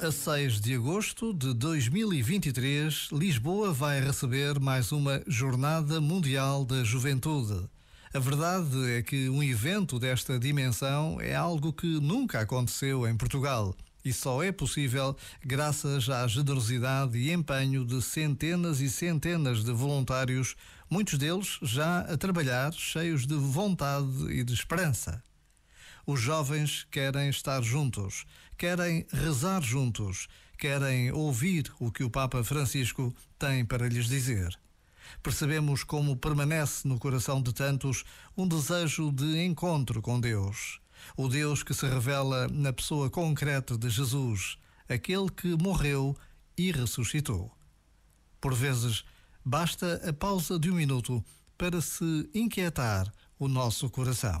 a 6 de agosto de 2023, Lisboa vai receber mais uma Jornada Mundial da Juventude. A verdade é que um evento desta dimensão é algo que nunca aconteceu em Portugal e só é possível graças à generosidade e empenho de centenas e centenas de voluntários, muitos deles já a trabalhar, cheios de vontade e de esperança. Os jovens querem estar juntos, querem rezar juntos, querem ouvir o que o Papa Francisco tem para lhes dizer. Percebemos como permanece no coração de tantos um desejo de encontro com Deus. O Deus que se revela na pessoa concreta de Jesus, aquele que morreu e ressuscitou. Por vezes, basta a pausa de um minuto para se inquietar o nosso coração.